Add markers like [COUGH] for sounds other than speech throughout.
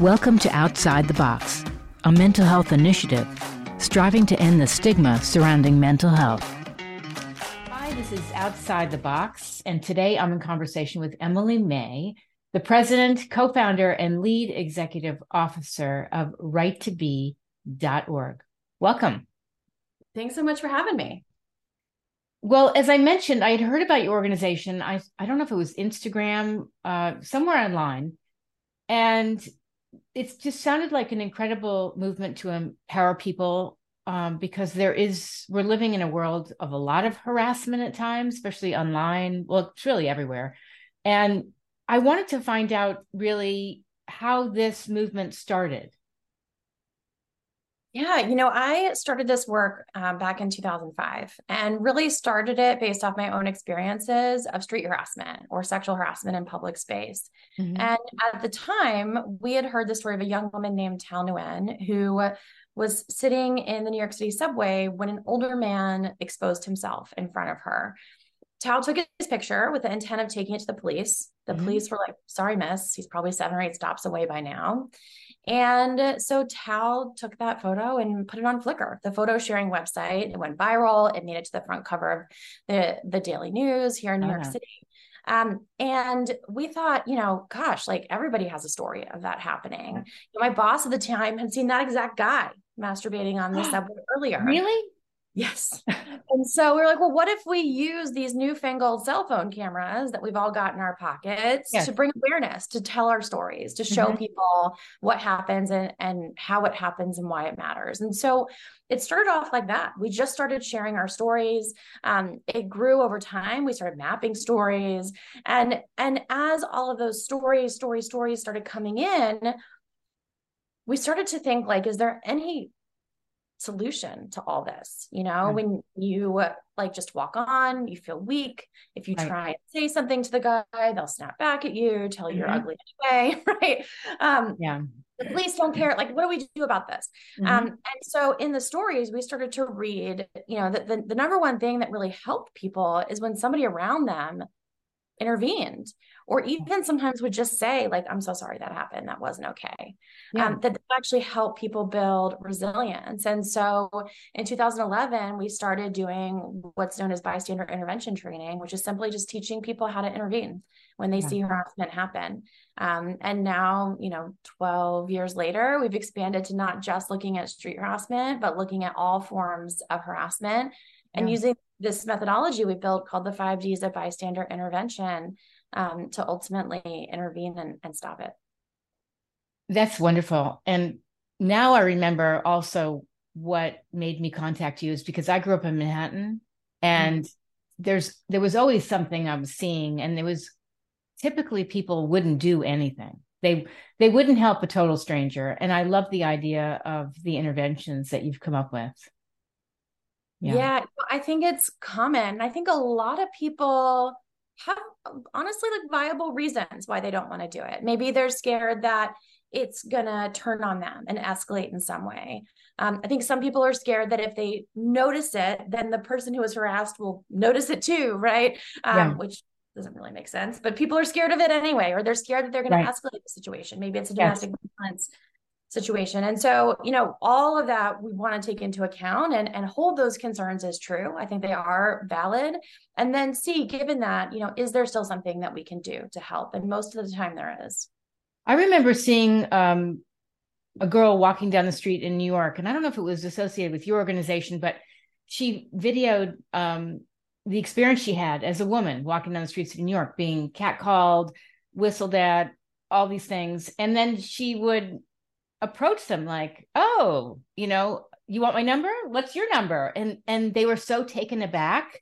Welcome to Outside the Box, a mental health initiative striving to end the stigma surrounding mental health. Hi, this is Outside the Box, and today I'm in conversation with Emily May, the president, co founder, and lead executive officer of Righttobe.org. Welcome. Thanks so much for having me. Well, as I mentioned, I had heard about your organization. I, I don't know if it was Instagram, uh, somewhere online. And it just sounded like an incredible movement to empower people um, because there is we're living in a world of a lot of harassment at times especially online well it's really everywhere. And i wanted to find out really how this movement started yeah, you know, I started this work um, back in 2005 and really started it based off my own experiences of street harassment or sexual harassment in public space. Mm-hmm. And at the time, we had heard the story of a young woman named Thao Nguyen who was sitting in the New York City subway when an older man exposed himself in front of her. Thao took his picture with the intent of taking it to the police. The mm-hmm. police were like, sorry, miss, he's probably seven or eight stops away by now. And so Thao took that photo and put it on Flickr, the photo sharing website. It went viral. It made it to the front cover of the, the Daily News here in New. York City. Um, and we thought, you know, gosh, like everybody has a story of that happening. You know, my boss at the time had seen that exact guy masturbating on the [GASPS] subway earlier. Really? Yes. [LAUGHS] and so we are like, well, what if we use these newfangled cell phone cameras that we've all got in our pockets yes. to bring awareness, to tell our stories, to show mm-hmm. people what happens and, and how it happens and why it matters. And so it started off like that. We just started sharing our stories. Um, it grew over time. We started mapping stories. And, and as all of those stories, stories, stories started coming in, we started to think like, is there any solution to all this you know right. when you like just walk on you feel weak if you right. try and say something to the guy they'll snap back at you tell you mm-hmm. you're ugly anyway [LAUGHS] right um yeah the police don't care like what do we do about this mm-hmm. um and so in the stories we started to read you know the, the, the number one thing that really helped people is when somebody around them intervened or even sometimes would just say like i'm so sorry that happened. That wasn't okay. Yeah. um, that actually help people build resilience. And so in 2011 we started doing what's known as bystander intervention training which is simply just teaching people how to intervene when they yeah. see harassment happen. Um, and now you know 12 years later we've expanded to not just looking at street harassment but looking at all forms of harassment and yeah. using this methodology we built called the five Ds of bystander intervention um, to ultimately intervene and, and stop it. That's wonderful. And now I remember also what made me contact you is because I grew up in Manhattan and mm-hmm. there's there was always something I was seeing and there was typically people wouldn't do anything. They they wouldn't help a total stranger and I love the idea of the interventions that you've come up with. Yeah. yeah, I think it's common. I think a lot of people have honestly like viable reasons why they don't want to do it. Maybe they're scared that it's going to turn on them and escalate in some way. Um, I think some people are scared that if they notice it, then the person who was harassed will notice it too, right? Um, yeah. Which doesn't really make sense, but people are scared of it anyway, or they're scared that they're going right. to escalate the situation. Maybe it's a domestic yes. violence situation. And so, you know, all of that we want to take into account and, and hold those concerns as true. I think they are valid. And then see, given that, you know, is there still something that we can do to help? And most of the time there is. I remember seeing um, a girl walking down the street in New York, and I don't know if it was associated with your organization, but she videoed um, the experience she had as a woman walking down the streets of New York, being catcalled, whistled at, all these things. And then she would approach them like, "Oh, you know, you want my number? What's your number?" And and they were so taken aback.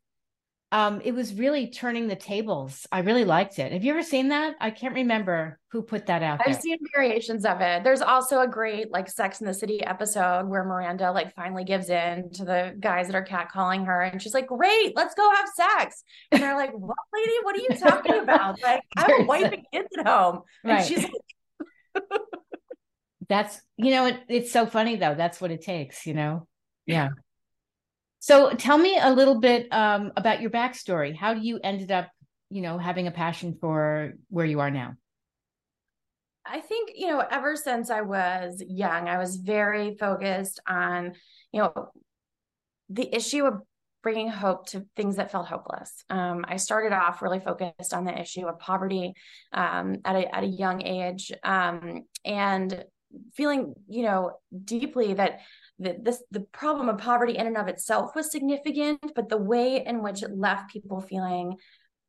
Um, it was really turning the tables. I really liked it. Have you ever seen that? I can't remember who put that out. I've there. seen variations of it. There's also a great like Sex in the City episode where Miranda like finally gives in to the guys that are catcalling her, and she's like, "Great, let's go have sex." And they're like, "What, lady? What are you talking [LAUGHS] about? Like, I have a wife and kids at home." And right. she's like, [LAUGHS] that's you know it, it's so funny though. That's what it takes you know? Yeah. So tell me a little bit um, about your backstory. How do you ended up you know having a passion for where you are now? I think, you know, ever since I was young, I was very focused on, you know, the issue of bringing hope to things that felt hopeless. Um, I started off really focused on the issue of poverty um, at, a, at a young age. Um, and feeling, you know, deeply that the, this the problem of poverty in and of itself was significant, but the way in which it left people feeling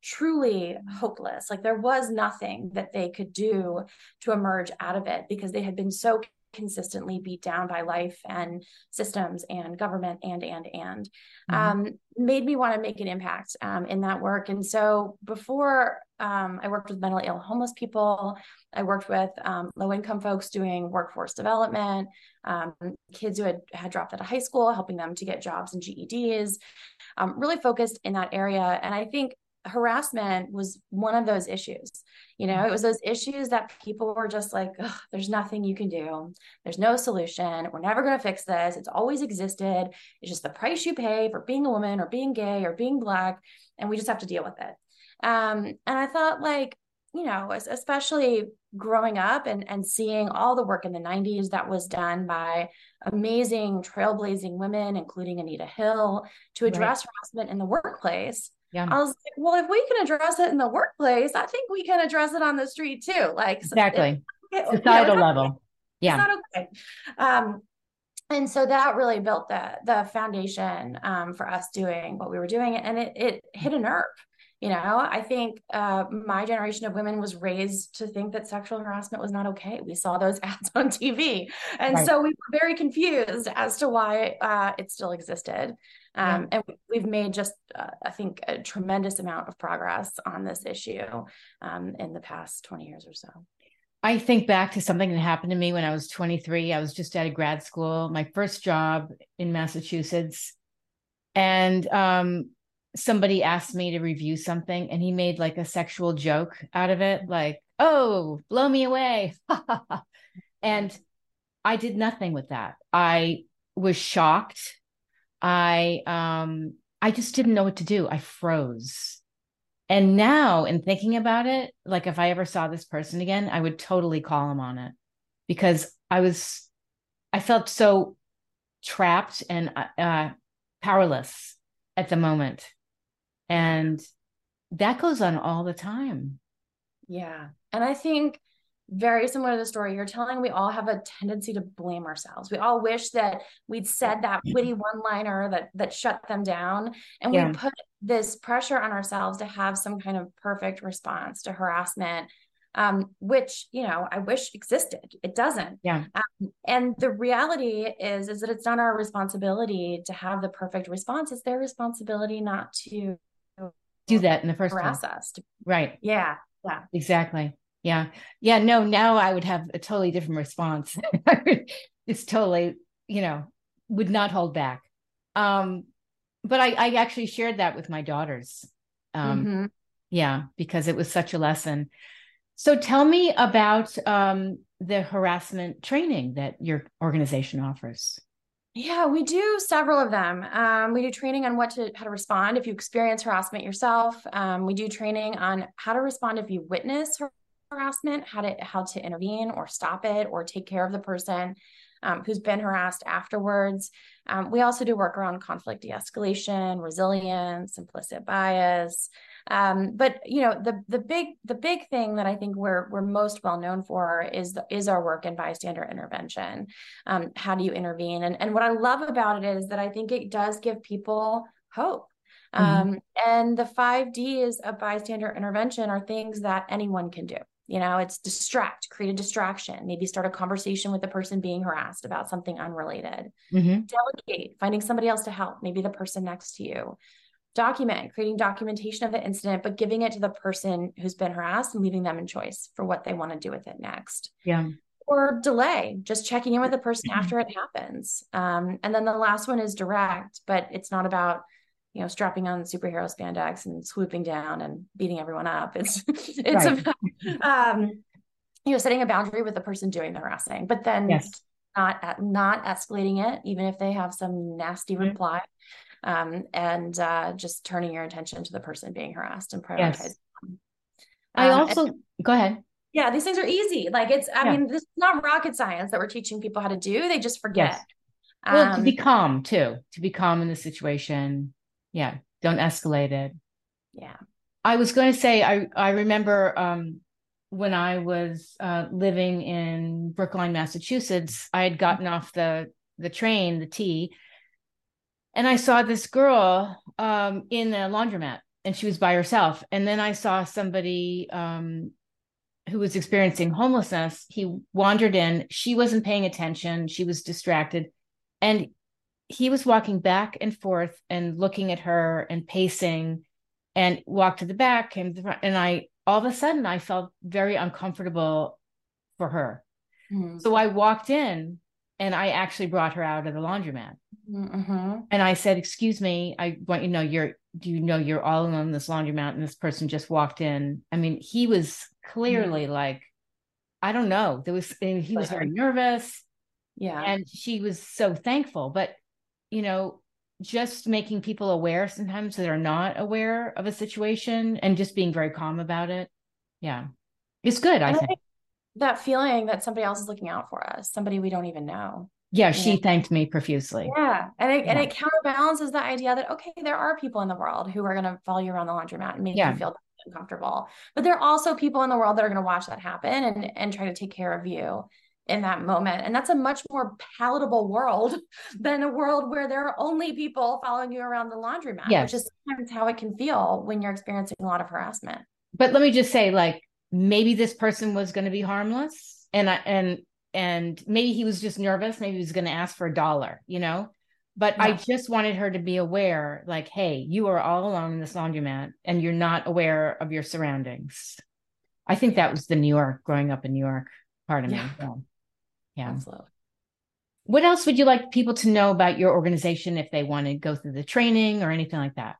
truly hopeless. Like there was nothing that they could do to emerge out of it because they had been so consistently beat down by life and systems and government and and and mm-hmm. um, made me want to make an impact um, in that work. And so before um, i worked with mentally ill homeless people. I worked with um, low income folks doing workforce development um, kids who had, had dropped out of high school helping them to get jobs and geds um, really focused in that area. And i think harassment was one of those issues. You know, it was those issues that people were just like, there's nothing you can do. There's no solution. We're never going to fix this. It's always existed. It's just the price you pay for being a woman or being gay or being Black. And we just have to deal with it. Um, and I thought, like, you know, especially growing up and, and seeing all the work in the 90s that was done by amazing trailblazing women, including Anita Hill, to address right. harassment in the workplace yeah. I was like, well, if we can address it in the workplace, I think we can address it on the street too. Like exactly it, societal level. Yeah. okay. Um, and so that really built the the foundation um, for us doing what we were doing, and it it hit a nerve. You know, I think uh, my generation of women was raised to think that sexual harassment was not okay. We saw those [LAUGHS] ads on TV, and right. so we were very confused as to why uh, it still existed. Um, yeah. And we've made just, uh, I think, a tremendous amount of progress on this issue um, in the past 20 years or so. I think back to something that happened to me when I was 23. I was just out of grad school, my first job in Massachusetts. And um, somebody asked me to review something, and he made like a sexual joke out of it, like, oh, blow me away. [LAUGHS] and I did nothing with that. I was shocked I um I just didn't know what to do. I froze. And now in thinking about it, like if I ever saw this person again, I would totally call him on it because I was I felt so trapped and uh, uh powerless at the moment. And that goes on all the time. Yeah. And I think very similar to the story you're telling, we all have a tendency to blame ourselves. We all wish that we'd said that witty one-liner that that shut them down. And yeah. we put this pressure on ourselves to have some kind of perfect response to harassment. Um, which you know I wish existed. It doesn't. Yeah. Um, and the reality is, is that it's not our responsibility to have the perfect response. It's their responsibility not to do that in the first harass place. us. To, right. Yeah. Yeah. Exactly. Yeah. Yeah. No, now I would have a totally different response. [LAUGHS] it's totally, you know, would not hold back. Um, but I, I actually shared that with my daughters. Um, mm-hmm. yeah, because it was such a lesson. So tell me about um, the harassment training that your organization offers. Yeah, we do several of them. Um, we do training on what to how to respond if you experience harassment yourself. Um, we do training on how to respond if you witness harassment, how to how to intervene or stop it or take care of the person um, who's been harassed afterwards. Um, we also do work around conflict de-escalation, resilience, implicit bias. Um, but you know, the the big the big thing that I think we're we're most well known for is the, is our work in bystander intervention. Um, how do you intervene? And and what I love about it is that I think it does give people hope. Mm-hmm. Um, and the five D's of bystander intervention are things that anyone can do. You know, it's distract, create a distraction, maybe start a conversation with the person being harassed about something unrelated. Mm-hmm. Delegate, finding somebody else to help, maybe the person next to you. Document, creating documentation of the incident, but giving it to the person who's been harassed and leaving them in choice for what they want to do with it next. Yeah. Or delay, just checking in with the person mm-hmm. after it happens. Um, and then the last one is direct, but it's not about you know, strapping on superhero spandex and swooping down and beating everyone up. [LAUGHS] It's it's right. about um, you know, setting a boundary with the person doing the harassing, but then yes. not not escalating it, even if they have some nasty mm-hmm. reply. Um, and uh, just turning your attention to the person being harassed and prioritizing. Yes. I uh, also and, go ahead. Yeah, these things are easy. Like it's, I yeah. mean, this is not rocket science that we're teaching people how to do. They just forget. Yes. Well, um, to be calm too, to be calm in the situation. Yeah. Don't escalate it. Yeah. I was going to say, I, I remember um, when I was uh, living in Brookline, Massachusetts, I had gotten off the, the train, the T, and I saw this girl um, in a laundromat and she was by herself. And then I saw somebody um, who was experiencing homelessness. He wandered in. She wasn't paying attention. She was distracted. And he was walking back and forth and looking at her and pacing and walked to the back, came to the front. And I, all of a sudden, I felt very uncomfortable for her. Mm-hmm. So I walked in and I actually brought her out of the laundromat. Mm-hmm. And I said, "Excuse me, I want you to know you're. Do you know you're all alone in this laundromat?" And this person just walked in. I mean, he was clearly mm-hmm. like, I don't know. There was he was very nervous. Yeah, and she was so thankful. But you know, just making people aware sometimes that are not aware of a situation and just being very calm about it. Yeah, it's good. I think. I think that feeling that somebody else is looking out for us, somebody we don't even know. Yeah, she thanked me profusely. Yeah. And it, yeah. and it counterbalances the idea that, okay, there are people in the world who are going to follow you around the laundromat and make yeah. you feel uncomfortable. But there are also people in the world that are going to watch that happen and, and try to take care of you in that moment. And that's a much more palatable world [LAUGHS] than a world where there are only people following you around the laundromat, yes. which is sometimes how it can feel when you're experiencing a lot of harassment. But let me just say, like, maybe this person was going to be harmless and I, and and maybe he was just nervous maybe he was going to ask for a dollar you know but yeah. i just wanted her to be aware like hey you are all alone in this laundromat and you're not aware of your surroundings i think that was the new york growing up in new york part of yeah. me so, yeah Absolutely. what else would you like people to know about your organization if they want to go through the training or anything like that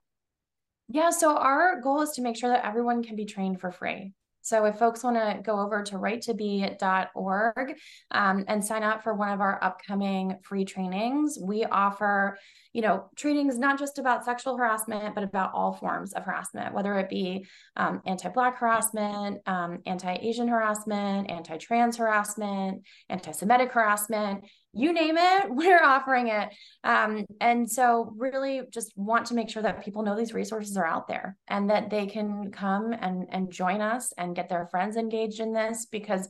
yeah, so our goal is to make sure that everyone can be trained for free. So if folks want to go over to righttobe.org um, and sign up for one of our upcoming free trainings, we offer, you know, trainings not just about sexual harassment, but about all forms of harassment, whether it be um, anti-Black harassment, um, anti-Asian harassment, anti-trans harassment, anti-Semitic harassment, you name it, [LAUGHS] we're offering it. Um, and so, really, just want to make sure that people know these resources are out there and that they can come and, and join us and get their friends engaged in this. Because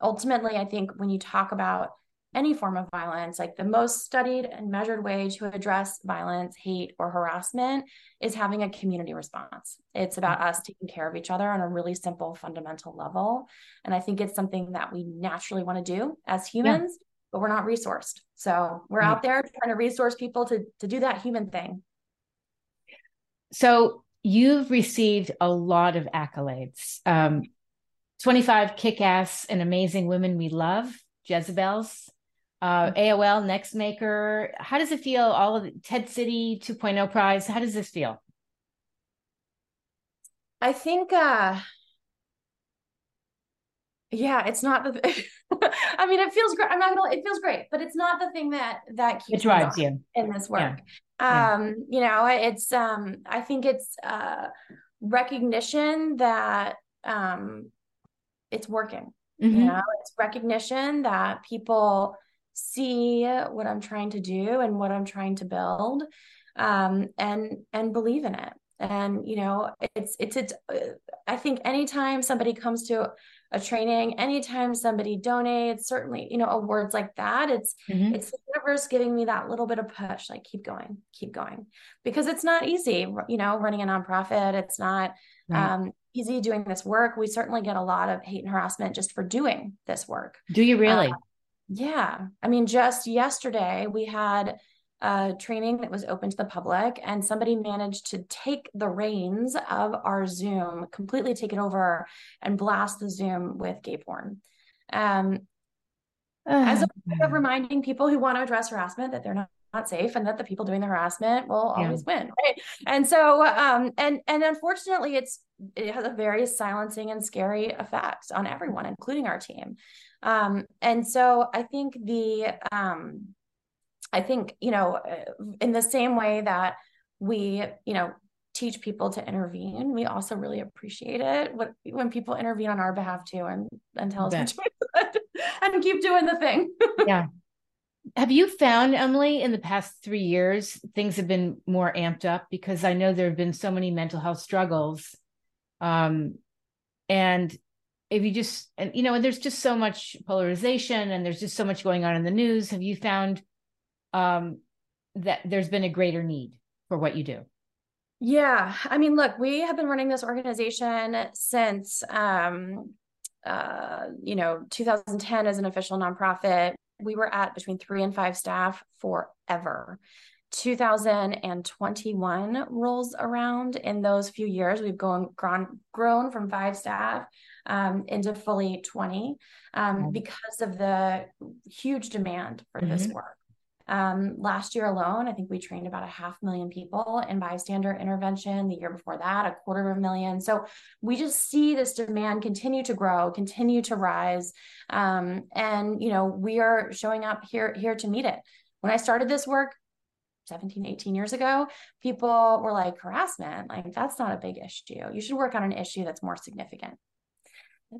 ultimately, I think when you talk about any form of violence, like the most studied and measured way to address violence, hate, or harassment is having a community response. It's about us taking care of each other on a really simple, fundamental level. And I think it's something that we naturally want to do as humans. Yeah but we're not resourced. So we're out there trying to resource people to to do that human thing. So you've received a lot of accolades. Um, 25 kick-ass and amazing women we love, Jezebel's, uh, AOL Next Maker. How does it feel? All of the TED City 2.0 prize. How does this feel? I think uh yeah, it's not the. [LAUGHS] [LAUGHS] I mean, it feels great. I'm not gonna. It feels great, but it's not the thing that that keeps it drives you in this work. Yeah. Um, yeah. you know, it's. Um, I think it's uh, recognition that um, it's working. Mm-hmm. You know, it's recognition that people see what I'm trying to do and what I'm trying to build, um, and and believe in it. And you know, it's it's it's. Uh, I think anytime somebody comes to a training anytime somebody donates certainly you know awards like that it's mm-hmm. it's the universe giving me that little bit of push like keep going keep going. Because it's not easy you know running a nonprofit it's not right. um, easy doing this work. We certainly get a lot of hate and harassment just for doing this work. Do you really? Uh, yeah. I mean just yesterday we had a training that was open to the public, and somebody managed to take the reins of our Zoom, completely take it over, and blast the Zoom with gay porn. Um, as a way of [SIGHS] reminding people who want to address harassment that they're not not safe and that the people doing the harassment will yeah. always win right and so um and and unfortunately it's it has a very silencing and scary effect on everyone including our team um and so i think the um I think, you know, uh, in the same way that we, you know, teach people to intervene. We also really appreciate it when, when people intervene on our behalf too and, and tell us [LAUGHS] and keep doing the thing. [LAUGHS] yeah. Have you found, Emily, in the past three years, things have been more amped up? Because I know there have been so many mental health struggles. Um, and if you just, and you know, and there's just so much polarization and there's just so much going on in the news. Have you found um, that there's been a greater need for what you do? Yeah. I mean, look, we have been running this organization since, um, uh, you know, 2010 as an official nonprofit. We were at between three and five staff forever. 2021 rolls around. In those few years, we've gone, grown, grown from five staff um, into fully 20 um, because of the huge demand for mm-hmm. this work. Um, last year alone, I think we trained about a half million people in bystander intervention. The year before that, a quarter of a million. So we just see this demand continue to grow, continue to rise, um, and you know we are showing up here here to meet it. When I started this work, 17, 18 years ago, people were like, harassment, like that's not a big issue. You should work on an issue that's more significant.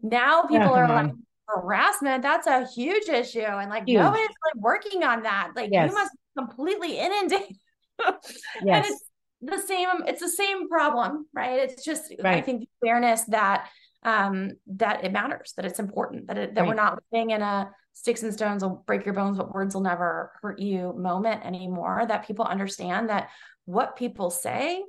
Now people yeah, are like, harassment, that's a huge issue. And like huge. nobody's like working on that. Like yes. you must be completely [LAUGHS] inundated. yes. And it's the same, it's the same problem, right? It's just right. I think awareness that um that it matters, that it's important, that it, that right. we're not living in a sticks and stones will break your bones, but words will never hurt you moment anymore. That people understand that what people say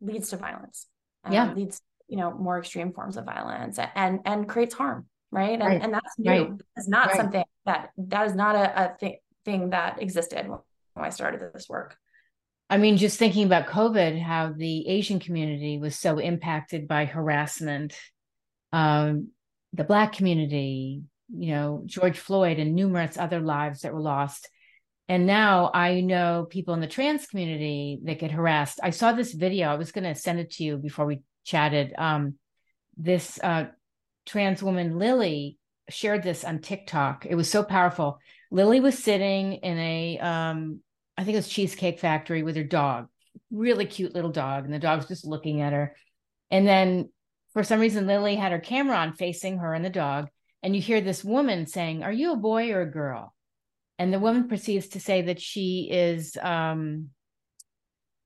leads to violence. Um, yeah. leads you know more extreme forms of violence and and creates harm right? And, right. and that's new. Right. It's not right. something that that is not a, a th- thing that existed when I started this work. I mean, just thinking about COVID, how the Asian community was so impacted by harassment, um, the Black community, you know, George Floyd and numerous other lives that were lost. And now I know people in the trans community that get harassed. I saw this video. I was going to send it to you before we chatted. Um, this uh, trans woman Lily shared this on TikTok. It was so powerful. Lily was sitting in a um I think it was Cheesecake Factory with her dog. Really cute little dog and the dog's just looking at her. And then for some reason Lily had her camera on facing her and the dog and you hear this woman saying, "Are you a boy or a girl?" And the woman proceeds to say that she is um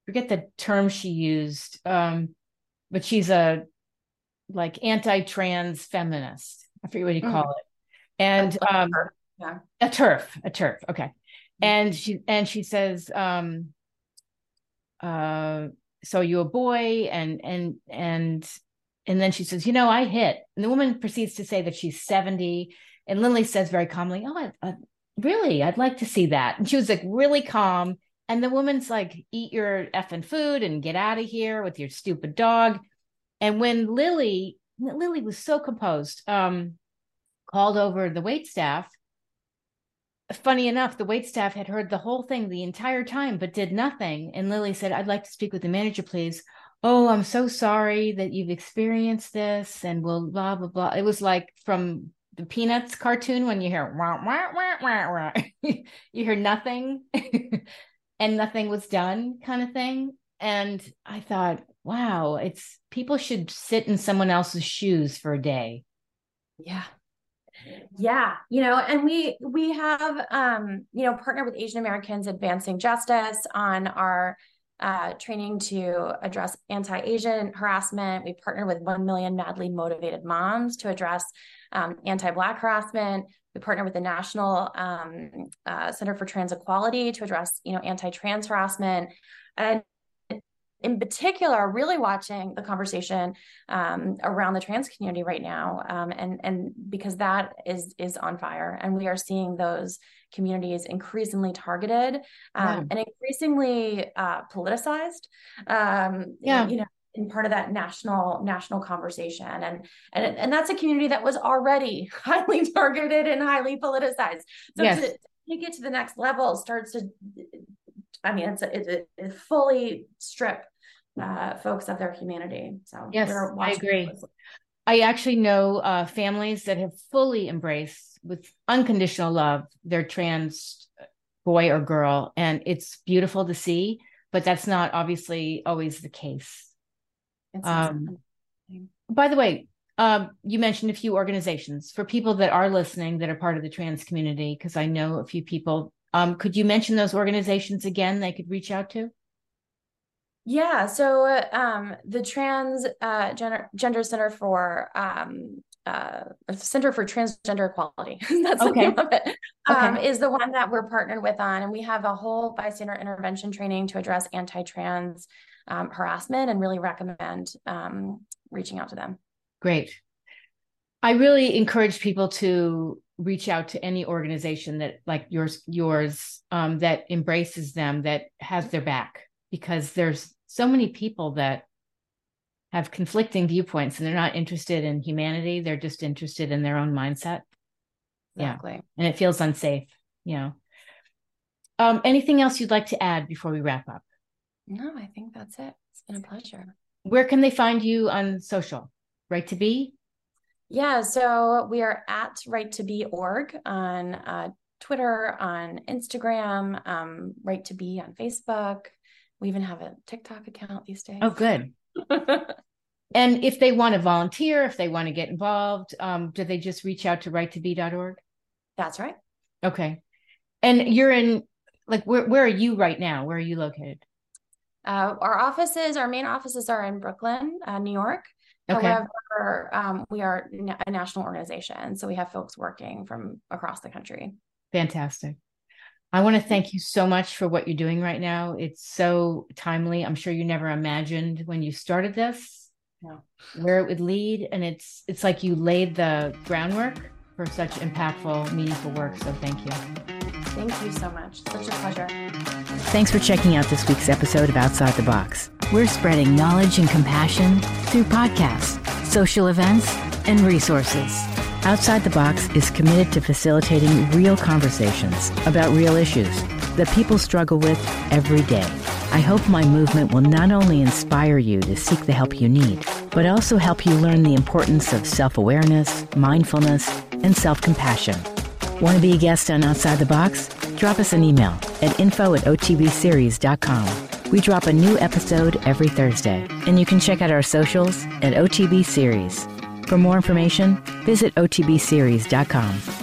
forget the term she used um but she's a like anti-trans feminist. I forget what you mm. call mm. it. And um, yeah. a TERF, a TERF. Okay. Mm. And she and she says, um, uh, so you a boy and and and and then she says, you know, I hit. And the woman proceeds to say that she's 70. And Lily says very calmly, Oh, I, I, really? I'd like to see that. And she was like really calm. And the woman's like, eat your effing food and get out of here with your stupid dog. And when Lily, Lily was so composed, um, called over the wait staff. Funny enough, the wait staff had heard the whole thing the entire time, but did nothing. And Lily said, I'd like to speak with the manager, please. Oh, I'm so sorry that you've experienced this and will blah, blah, blah. It was like from the Peanuts cartoon when you hear wah, wah, wah, wah, wah. [LAUGHS] you hear nothing [LAUGHS] and nothing was done kind of thing. And I thought, wow, it's people should sit in someone else's shoes for a day. Yeah. Yeah, you know, and we we have um, you know, partnered with Asian Americans Advancing Justice on our uh, training to address anti-Asian harassment. We partnered with 1 million madly motivated moms to address um, anti-Black harassment. We partnered with the National um, uh, Center for Trans Equality to address, you know, anti-trans harassment. And in particular really watching the conversation um, around the trans community right now um, and and because that is is on fire and we are seeing those communities increasingly targeted um, yeah. and increasingly uh, politicized um, yeah you know in part of that national national conversation and and and that's a community that was already [LAUGHS] highly targeted and highly politicized so yes. to take it to the next level starts to I mean, it's a, it's a, fully strip uh, folks of their humanity. So yes, I agree. I actually know uh, families that have fully embraced with unconditional love their trans boy or girl, and it's beautiful to see. but that's not obviously always the case. Um, by the way, um, you mentioned a few organizations for people that are listening that are part of the trans community, because I know a few people. Um, could you mention those organizations again they could reach out to? Yeah, so um, the Trans uh, Gender, Gender Center for um, uh, Center for Transgender Equality. [LAUGHS] That's okay. the name of it. Um, okay. Is the one that we're partnered with on, and we have a whole bystander intervention training to address anti-trans um, harassment, and really recommend um, reaching out to them. Great. I really encourage people to reach out to any organization that, like yours, yours, um, that embraces them, that has their back because there's so many people that have conflicting viewpoints and they're not interested in humanity they're just interested in their own mindset. Exactly. Yeah. and it feels unsafe you know. Um, anything else you'd like to add before we wrap up? No i think that's it. It's been a pleasure. Where can they find you on social? Right to be yeah so we are at right to be org on uh, twitter on instagram um, right to be on facebook we even have a TikTok account these days. Oh, good. [LAUGHS] and if they want to volunteer, if they want to get involved, um, do they just reach out to righttobe.org? That's right. Okay. And you're in, like, where, where are you right now? Where are you located? Uh, our offices, our main offices are in Brooklyn, uh, New York. Okay. However, um, we are a national organization, so we have folks working from across the country. Fantastic. I want to thank you so much for what you're doing right now. It's so timely. I'm sure you never imagined when you started this no. where it would lead. And it's it's like you laid the groundwork for such impactful, meaningful work. So thank you. Thank you so much. Such a pleasure. Thanks for checking out this week's episode of Outside the Box. We're spreading knowledge and compassion through podcasts, social events, and resources. Outside the Box is committed to facilitating real conversations about real issues that people struggle with every day. I hope my movement will not only inspire you to seek the help you need, but also help you learn the importance of self awareness, mindfulness, and self compassion. Want to be a guest on Outside the Box? Drop us an email at info at otbseries.com. We drop a new episode every Thursday, and you can check out our socials at OTB Series. For more information, visit otbseries.com.